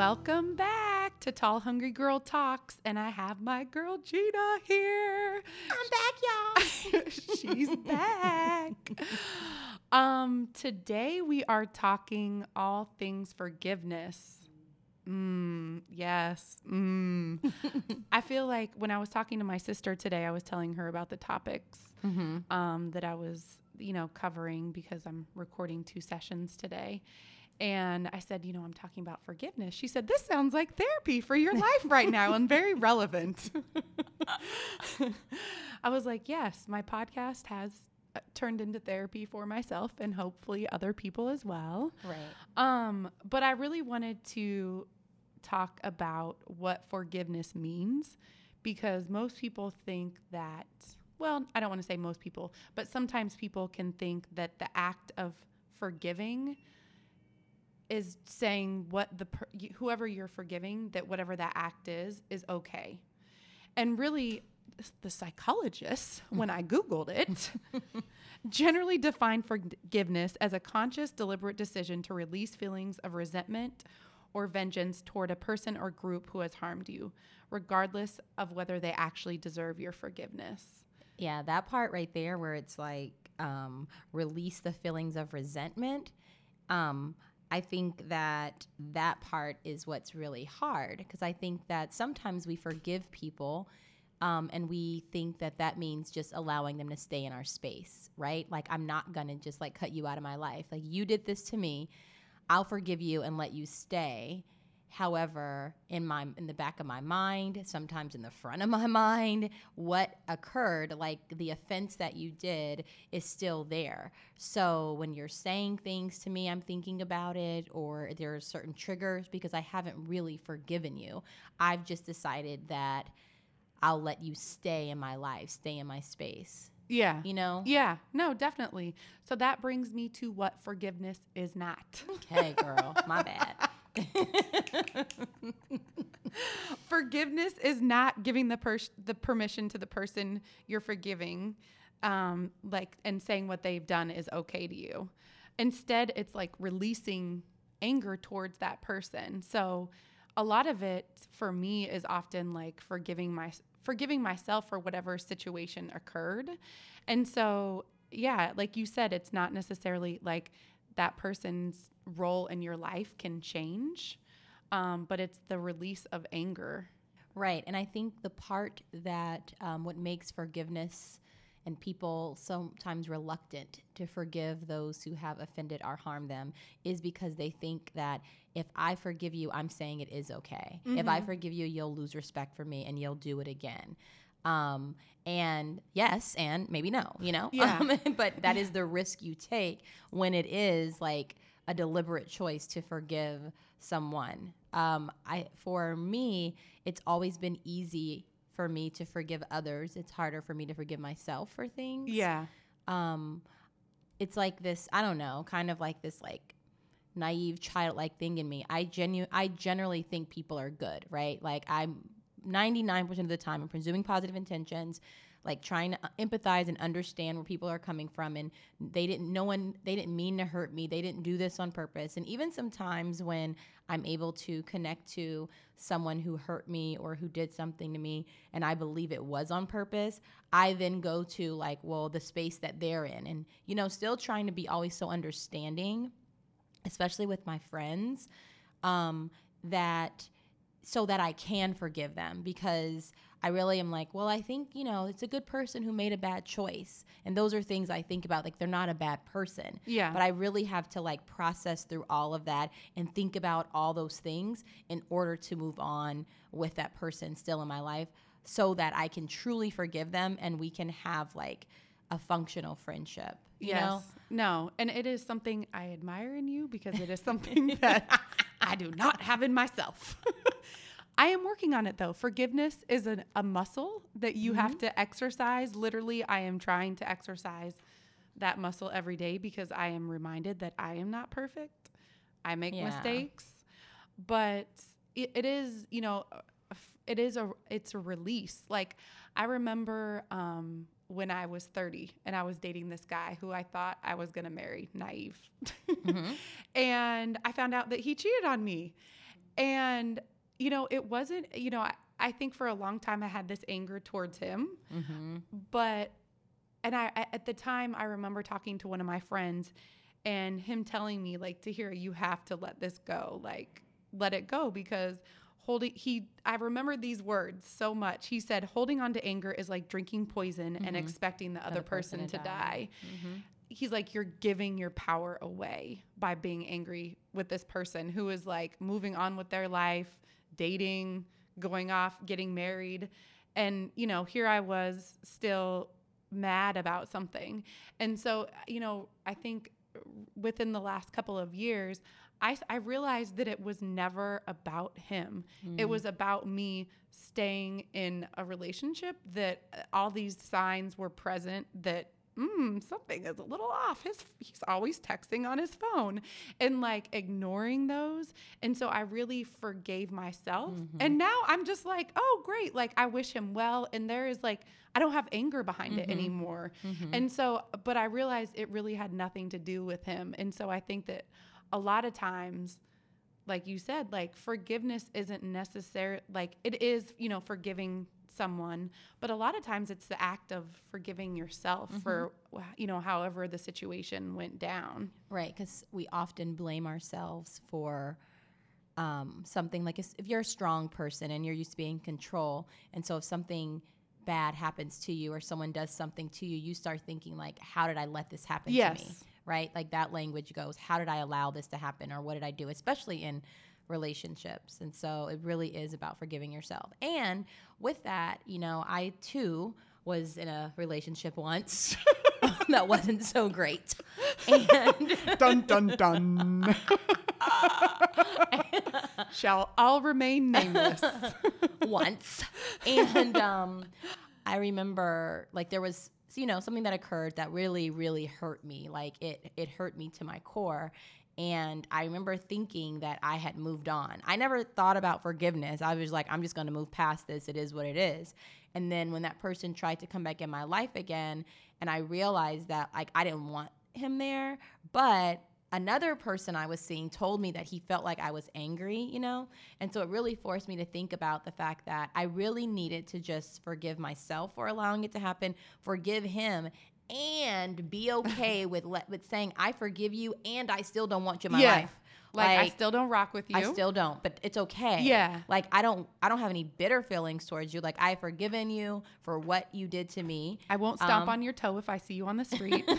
Welcome back to Tall Hungry Girl Talks, and I have my girl Gina here. I'm back, y'all. She's back. Um, today we are talking all things forgiveness. Mm, yes. Mm. I feel like when I was talking to my sister today, I was telling her about the topics Mm-hmm. um, that I was, you know, covering because I'm recording two sessions today. And I said, you know, I'm talking about forgiveness. She said, this sounds like therapy for your life right now and very relevant. I was like, yes, my podcast has uh, turned into therapy for myself and hopefully other people as well. Right. Um, but I really wanted to talk about what forgiveness means because most people think that, well, I don't want to say most people, but sometimes people can think that the act of forgiving is saying what the per- whoever you're forgiving that whatever that act is is okay. And really the psychologists when I googled it generally define forgiveness as a conscious deliberate decision to release feelings of resentment or vengeance toward a person or group who has harmed you regardless of whether they actually deserve your forgiveness. Yeah, that part right there where it's like um, release the feelings of resentment. Um, I think that that part is what's really hard because I think that sometimes we forgive people um, and we think that that means just allowing them to stay in our space, right? Like, I'm not gonna just like cut you out of my life. Like, you did this to me, I'll forgive you and let you stay. However, in my in the back of my mind, sometimes in the front of my mind, what occurred, like the offense that you did is still there. So when you're saying things to me, I'm thinking about it or there are certain triggers because I haven't really forgiven you. I've just decided that I'll let you stay in my life, stay in my space. Yeah. You know? Yeah, no, definitely. So that brings me to what forgiveness is not. Okay, girl, my bad. Forgiveness is not giving the pers- the permission to the person you're forgiving, um, like and saying what they've done is okay to you. Instead, it's like releasing anger towards that person. So, a lot of it for me is often like forgiving my forgiving myself for whatever situation occurred, and so yeah, like you said, it's not necessarily like that person's role in your life can change um, but it's the release of anger. Right. And I think the part that um, what makes forgiveness and people sometimes reluctant to forgive those who have offended or harmed them is because they think that if I forgive you, I'm saying it is okay. If I forgive you, you'll lose respect for me and you'll do it again. Um, and yes, and maybe no, you know? Yeah. Um, but that is the risk you take when it is like a deliberate choice to forgive someone. Um, I for me, it's always been easy for me to forgive others. It's harder for me to forgive myself for things. Yeah. Um, it's like this. I don't know, kind of like this like naive childlike thing in me. I genu I generally think people are good, right? Like I'm 99% of the time I'm presuming positive intentions, like trying to uh, empathize and understand where people are coming from and they didn't no one they didn't mean to hurt me. They didn't do this on purpose. And even sometimes when I'm able to connect to someone who hurt me or who did something to me and I believe it was on purpose, I then go to like, well, the space that they're in and you know, still trying to be always so understanding especially with my friends, um, that so that I can forgive them because I really am like, well, I think, you know, it's a good person who made a bad choice. And those are things I think about. Like, they're not a bad person. Yeah. But I really have to like process through all of that and think about all those things in order to move on with that person still in my life so that I can truly forgive them and we can have like a functional friendship. You yes. know? No. And it is something I admire in you because it is something that I do not have in myself. I am working on it though. Forgiveness is an, a muscle that you have mm-hmm. to exercise. Literally, I am trying to exercise that muscle every day because I am reminded that I am not perfect. I make Yeah. mistakes, but it, it is, you know, a f- it is a it's a release. Like I remember um, when I was 30 and I was dating this guy who I thought I was gonna marry, naive, mm-hmm. and I found out that he cheated on me. And, you know, it wasn't, you know, I, I think for a long time I had this anger towards him, Mm-hmm. but, and I, at the time, I remember talking to one of my friends and him telling me, like, to hear, you have to let this go, like, let it go because holding, he, I remember these words so much. He said, holding on to anger is like drinking poison and Mhm. expecting the other, Other person, person to to die. die. Mm-hmm. He's like, you're giving your power away by being angry with this person who is like moving on with their life, dating, going off, getting married. And, you know, here I was still mad about something. And so, you know, I think within the last couple of years, I, I realized that it was never about him. It was about me staying in a relationship that uh, all these signs were present that mm, something is a little off. His he's always texting on his phone and like ignoring those. And so I really forgave myself. Mm-hmm. And now I'm just like, oh great, like I wish him well. And there is like I don't have anger behind it mm-hmm. anymore. Mm-hmm. And so, but I realized it really had nothing to do with him. And so I think that a lot of times like you said, like forgiveness isn't necessary. Like it is, you know, forgiving someone, but a lot of times it's the act of forgiving yourself for, you know, however the situation went down. Right, because we often blame ourselves for um, something like if you're a strong person and you're used to being in control, and so if something bad happens to you or someone does something to you, you start thinking like, "How did I let this happen to me?" Yes. Right, like that language goes, "How did I allow this to happen?" or "What did I do?" Especially in relationships, and so it really is about forgiving yourself. And with that, you know, I too was in a relationship once that wasn't so great, and. Dun dun dun. Shall all remain nameless. once. And um, I remember like there was you know something that occurred that really really hurt me. Like it it hurt me to my core. And I remember thinking that I had moved on. I never thought about forgiveness. I was like, I'm just going to move past this. It is what it is. And then when that person tried to come back in my life again, and I realized that like I didn't want him there, but another person I was seeing told me that he felt like I was angry, you know? And so it really forced me to think about the fact that I really needed to just forgive myself for allowing it to happen, forgive him, and be okay with le- with saying I forgive you and I still don't want you in my Yeah. life. Like, I still don't rock with you. I still don't, but it's okay. Yeah. Like I don't I don't have any bitter feelings towards you. Like I've forgiven you for what you did to me. I won't stomp Um, on your toe if I see you on the street.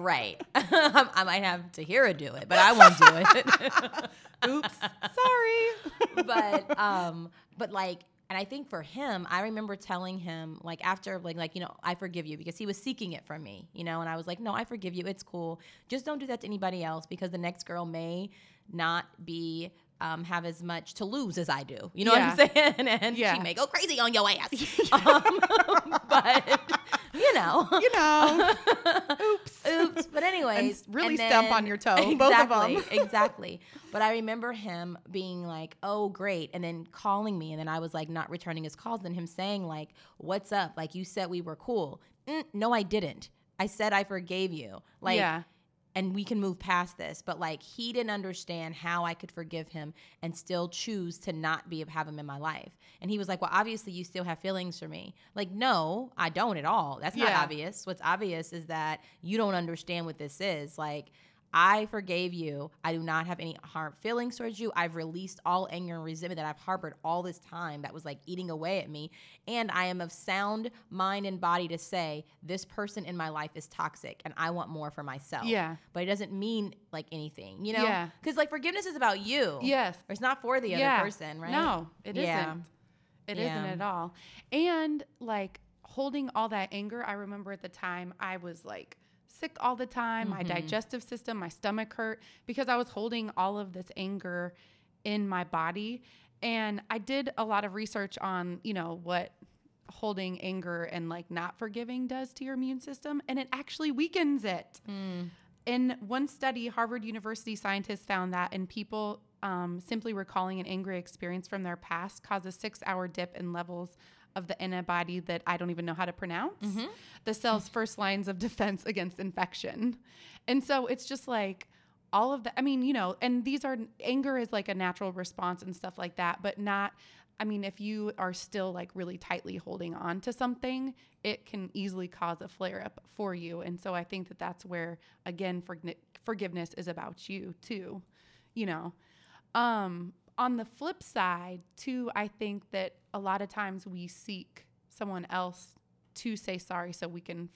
right. I might have Tahira do it, but I won't do it. Oops. Sorry. but um but like and I think for him, I remember telling him like after like like you know I forgive you because he was seeking it from me, you know, and I was like, no, I forgive you. It's cool. Just don't do that to anybody else because the next girl may not be um, have as much to lose as I do. You know what I'm saying? And Yeah. she may go crazy on your ass. um, but you know, you know. Oops. Anyways, And really and then- on your toe, both of 'em. Exactly, exactly. But I remember him being like, "Oh, great," and then calling me, and then I was like not returning his calls, and him saying like, "What's up? Like you said we were cool." Mm, no, I didn't. I said I forgave you. Like yeah. And we can move past this. But like he didn't understand how I could forgive him and still choose to not be have him in my life. And he was like, "Well, obviously you still have feelings for me." Like, no, I don't at all. That's not Yeah. obvious. What's obvious is that you don't understand what this is. Like I forgave you. I do not have any harm feelings towards you. I've released all anger and resentment that I've harbored all this time that was like eating away at me. And I am of sound mind and body to say this person in my life is toxic and I want more for myself Yeah. but it doesn't mean like anything, you know? Yeah. Because like forgiveness is about you. Yes. Or it's not for the Yeah. other person, right? No, it Yeah. not It Yeah. not at all. And like holding all that anger, I remember at the time I was like sick all the time. My Mm-hmm. digestive system, my stomach hurt because I was holding all of this anger in my body. And I did a lot of research on, you know, what holding anger and like not forgiving does to your immune system. And it actually weakens it. Hmm. In one study, Harvard University scientists found that in people um, simply recalling an angry experience from their past caused a six hour dip in levels of the antibody that I don't even know how to pronounce, the cell's first lines of defense against infection. And so it's just like all of the, I mean, you know, and these are anger is like a natural response and stuff like that, but not. I mean, if you are still like really tightly holding on to something, it can easily cause a flare up for you. And so I think that that's where, again, forg- forgiveness is about you too, you know. Um, on the flip side, too, I think that a lot of times we seek someone else to say sorry so we can,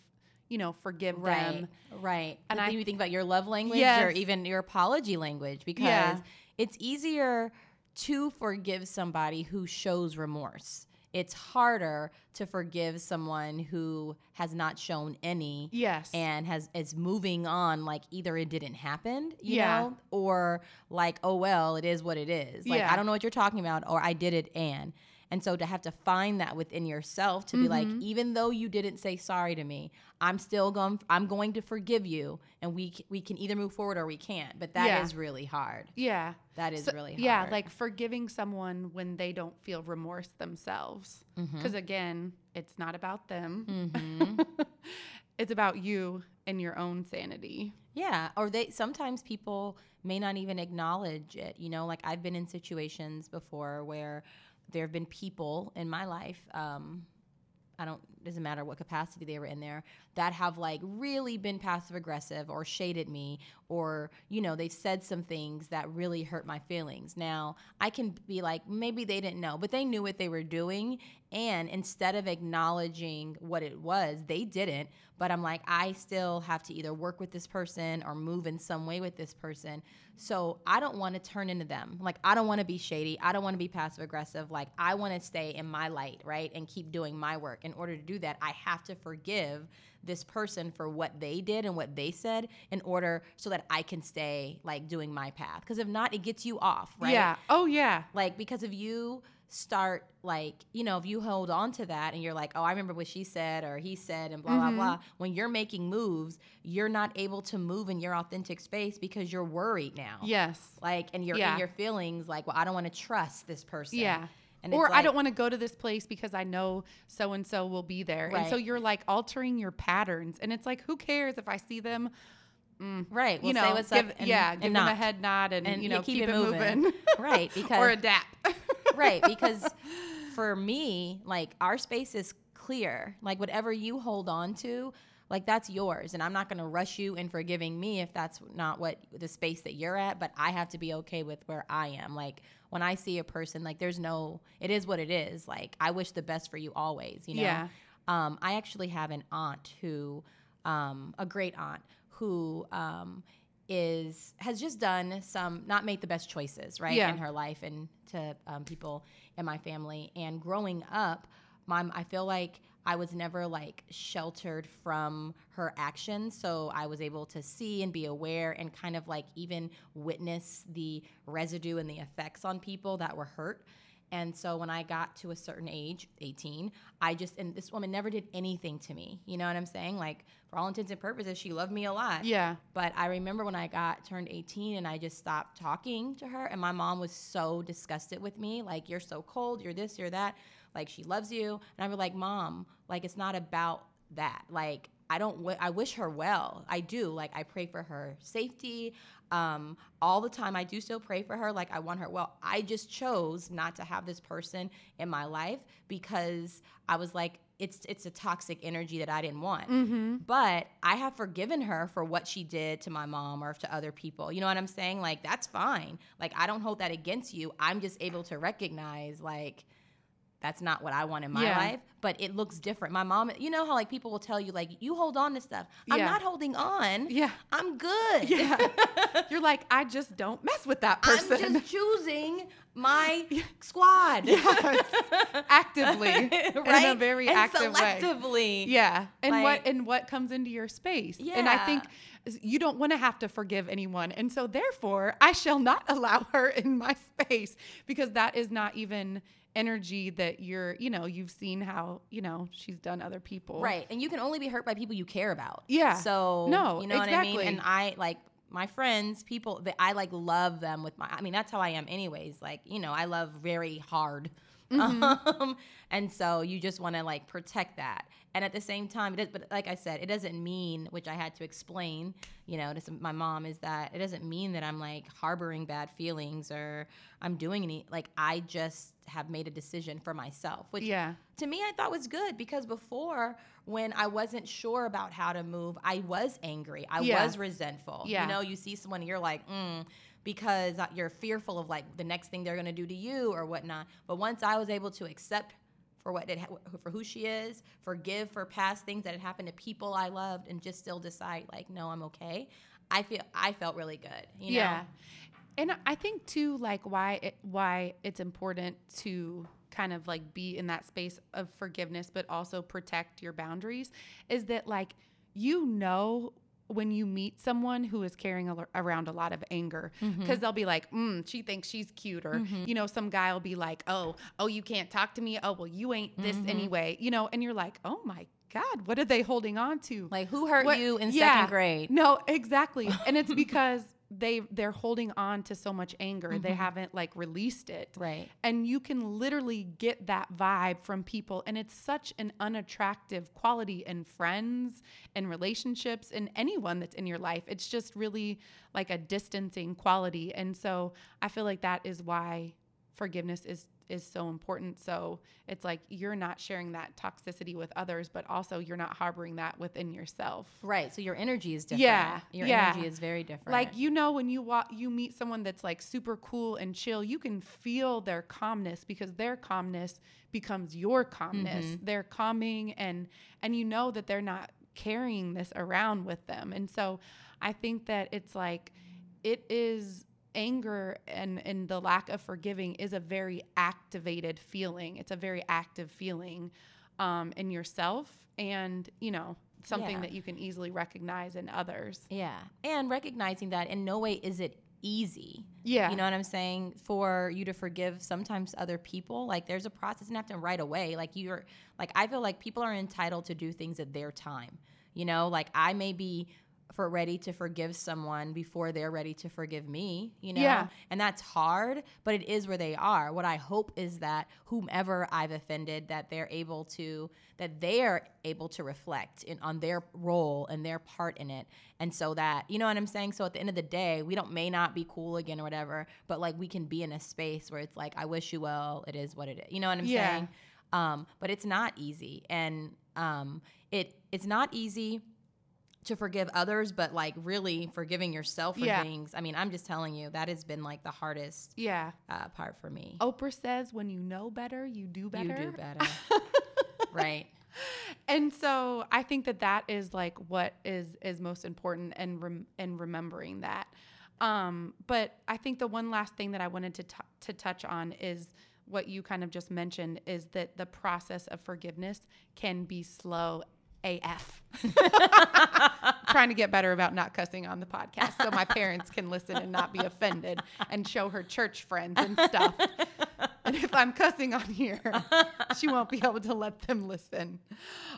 you know, forgive right, them. right. And And I- you think about your love language or even your apology language because Yeah. it's easier to forgive somebody who shows remorse. It's harder to forgive someone who has not shown any Yes. and has is moving on like either it didn't happen, you Yeah. know, or like oh well, it is what it is. Like Yeah. I don't know what you're talking about or I did it and and so to have to find that within yourself to be like Mm-hmm. even though you didn't say sorry to me, I'm still going I'm going to forgive you and we we can either move forward or we can't. But that is Yeah. really hard. yeah. That is So- really hard. Yeah, like forgiving someone when they don't feel remorse themselves. Mm-hmm. Because again, it's not about them. Mhm. it's about you and your own sanity. Yeah, or they sometimes people may not even acknowledge it. You know, like I've been in situations before where there have been people in my life. Um, I don't doesn't matter what capacity they were in there that have like really been passive aggressive or shaded me or you know they've said some things that really hurt my feelings. Now I can be like maybe they didn't know, but they knew what they were doing, and instead of acknowledging what it was, they didn't. But I'm like I still have to either work with this person or move in some way with this person. So I don't want to turn into them. Like I don't want to be shady. I don't want to be passive aggressive. Like I want to stay in my light, right? And keep doing my work. In order to do that, I have to forgive this person for what they did and what they said in order so that I can stay like doing my path. Because if not, it gets you off, right? Yeah. Oh yeah. Like because if you start like, you know, if you hold on to that and you're like, oh, I remember what she said or he said and blah, Mm-hmm. blah, blah. When you're making moves, you're not able to move in your authentic space because you're worried now. Yes. Like and you're Yeah. in your feelings like, well, I don't want to trust this person. Yeah. And or it's I don't want to go to this place because I know so and so will be there. And so you're like altering your patterns. And it's like, who cares if I see them? Mm, right. We'll you know, say what's give, up and, yeah, and give them a head nod and, And, you know, keep keep, it it moving. moving. Right, because- or adapt. right because for me like our space is clear like whatever you hold on to like that's yours and i'm not going to rush you in forgiving me if that's not what the space that you're at but i have to be okay with where i am like when i see a person like there's no it is what it is like i wish the best for you always you know Yeah. um, i actually have an aunt who um, a great aunt who um, is has just done some not made the best choices right Yeah. in her life and to um, people in my family and growing up mom i feel like i was never like sheltered from her actions so i was able to see and be aware and kind of like even witness the residue and the effects on people that were hurt and so when I got to a certain age, 18, I just, and this woman never did anything to me. You know what I'm saying? Like, for all intents and purposes, she loved me a lot. yeah. But I remember when I got turned 18 and I just stopped talking to her, and my mom was so disgusted with me. Like, you're so cold, you're this, you're that. Like, she loves you. And I was like, Mom, like, it's not about that. Like, I don't, w- I wish her well. I do. Like, I pray for her safety um, all the time. I do still pray for her. Like, I want her well. I just chose not to have this person in my life because I was like, it's it's a toxic energy that I didn't want. Mm-hmm. But I have forgiven her for what she did to my mom or to other people. You know what I'm saying? Like that's fine. Like I don't hold that against you. I'm just able to recognize like that's not what I want in my Yeah. life, but it looks different. My mom, you know how like people will tell you like you hold on to stuff. I'm Yeah. not holding on. Yeah. I'm good. Yeah. You're like, I just don't mess with that person. I'm just choosing my squad. yes. Actively. In a right? very and active way. selectively. Yeah. And Like- what and what comes into your space. Yeah. And I think you don't want to have to forgive anyone. And so therefore, I shall not allow her in my space because that is not even energy that you're, you know, you've seen how, you know, she's done other people. Right. And you can only be hurt by people you care about. Yeah. So No, you know what I mean? exactly. And I like my friends, people that I like love them with my I mean, that's how I am anyways. Like, you know, I love very hard Um, and so you just want to like protect that. And at the same time, is, but like I said, it doesn't mean, which I had to explain, you know, to some, my mom, is that it doesn't mean that I'm like harboring bad feelings or I'm doing any, like, I just have made a decision for myself, which Yeah. to me I thought was good because before when I wasn't sure about how to move, I was angry. I Yeah. was resentful. Yeah. You know, you see someone and you're like, mm, because you're fearful of like the next thing they're gonna do to you or whatnot. But once I was able to accept for what it for who she is, forgive for past things that had happened to people I loved, and just still decide like, no, I'm okay. I feel I felt really good. You know? yeah. And I think too, like why it, why it's important to kind of like be in that space of forgiveness, but also protect your boundaries, is that like you know when you meet someone who is carrying a, around a lot of anger mm-hmm. because they'll be like mm, she thinks she's cute or mm-hmm. you know some guy will be like oh oh you can't talk to me. Oh well you ain't this mm-hmm. anyway. You know and you're like oh my god what are they holding on to? Like who hurt What- you in yeah. second grade? No, exactly. And it's because they they're holding on to so much anger. They mm-hmm. haven't like released it. Right. And you can literally get that vibe from people and it's such an unattractive quality in friends and relationships and anyone that's in your life. It's just really like a distancing quality. And so I feel like that is why forgiveness is is so important. So it's like you're not sharing that toxicity with others, but also you're not harboring that within yourself. Right. So your energy is different. Yeah, Your yeah. energy is very different. Like you know when you walk you meet someone that's like super cool and chill, you can feel their calmness because their calmness becomes your calmness. Mm-hmm. They're calming and and you know that they're not carrying this around with them. And so I think that it's like it is anger and and the lack of forgiving is a very activated feeling. It's a very active feeling um, in yourself and you know something Yeah. that you can easily recognize in others. Yeah. And recognizing that in no way is it easy. Yeah. You know what I'm saying? For you to forgive sometimes other people, like there's a process and have to right away. Like you're like I feel like people are entitled to do things at their time. You know, like I may be for ready to forgive someone before they're ready to forgive me, you know? Yeah. And that's hard, but it is where they are. What I hope is that whomever I've offended that they're able to that they're able to reflect in on their role and their part in it. And so that, you know what I'm saying? So at the end of the day, we don't may not be cool again or whatever, but like we can be in a space where it's like I wish you well, it is what it is. You know what I'm Yeah. saying? Um, but it's not easy. And um it it's not easy to forgive others, but like really forgiving yourself for Yeah. things. I mean, I'm just telling you, that has been like the hardest Yeah. uh, part for me. Oprah says when you know better, you do better. You do better. right. And so I think that that is like what is is most important and rem- and remembering that. Um, but I think the one last thing that I wanted to t- to touch on is what you kind of just mentioned is that the process of forgiveness can be slow AF. Trying to get better about not cussing on the podcast so my parents can listen and not be offended and show her church friends and stuff. And if I'm cussing on here, she won't be able to let them listen.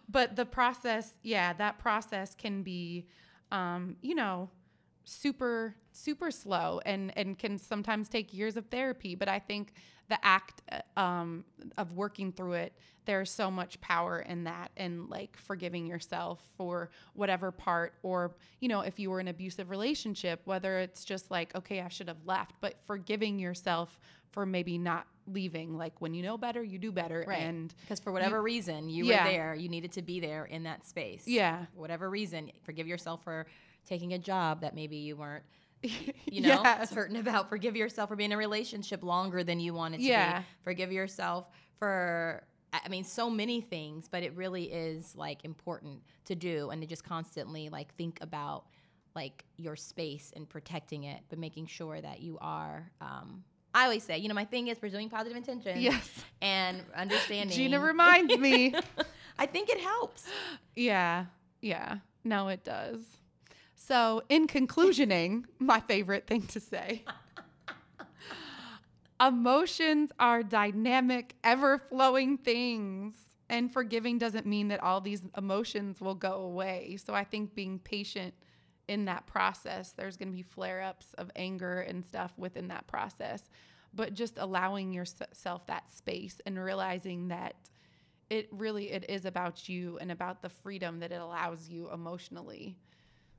But the process, yeah, that process can be, um, you know, super super slow and and can sometimes take years of therapy but i think the act uh, um, of working through it there's so much power in that and like forgiving yourself for whatever part or you know if you were in an abusive relationship whether it's just like okay i should have left but forgiving yourself for maybe not leaving like when you know better you do better Right. and Because for whatever reason, you Yeah. were there, you needed to be there in that space. Yeah. Whatever reason, forgive yourself for taking a job that maybe you weren't, you know, Yes. certain about. Forgive yourself for being in a relationship longer than you wanted to Yeah. be. Forgive yourself for, I mean, so many things, but it really is like important to do and to just constantly like think about like your space and protecting it, but making sure that you are. Um, I always say, you know, my thing is pursuing positive intentions Yes. and understanding. gina reminds me I think it helps. Yeah, yeah. No, it does. So, in conclusioning, my favorite thing to say emotions are dynamic, ever flowing things. And forgiving doesn't mean that all these emotions will go away. So, I think being patient in that process, there's going to be flare ups of anger and stuff within that process. but just allowing yourself that space and realizing that it really it is about you and about the freedom that it allows you emotionally.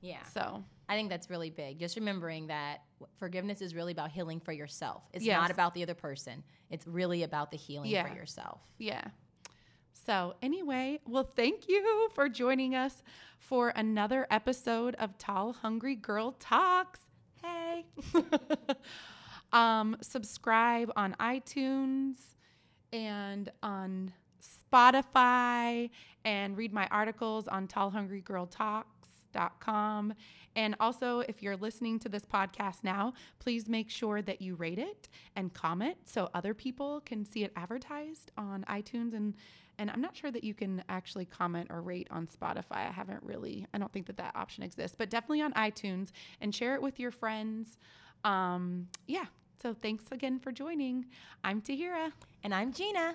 Yeah. So I think that's really big. Just remembering that forgiveness is really about healing for yourself. It's Yes. not about the other person. It's really about the healing Yeah. for yourself. Yeah. So, anyway, well, thank you for joining us for another episode of Tall Hungry Girl Talks. Hey. um, subscribe on iTunes and on Spotify and read my articles on tallhungrygirltalks.com. And also, if you're listening to this podcast now, please make sure that you rate it and comment so other people can see it advertised on iTunes and and I'm not sure that you can actually comment or rate on Spotify. I haven't really, I don't think that that option exists, but definitely on iTunes and share it with your friends. Um, yeah. So thanks again for joining. I'm Tahira. And I'm Gina.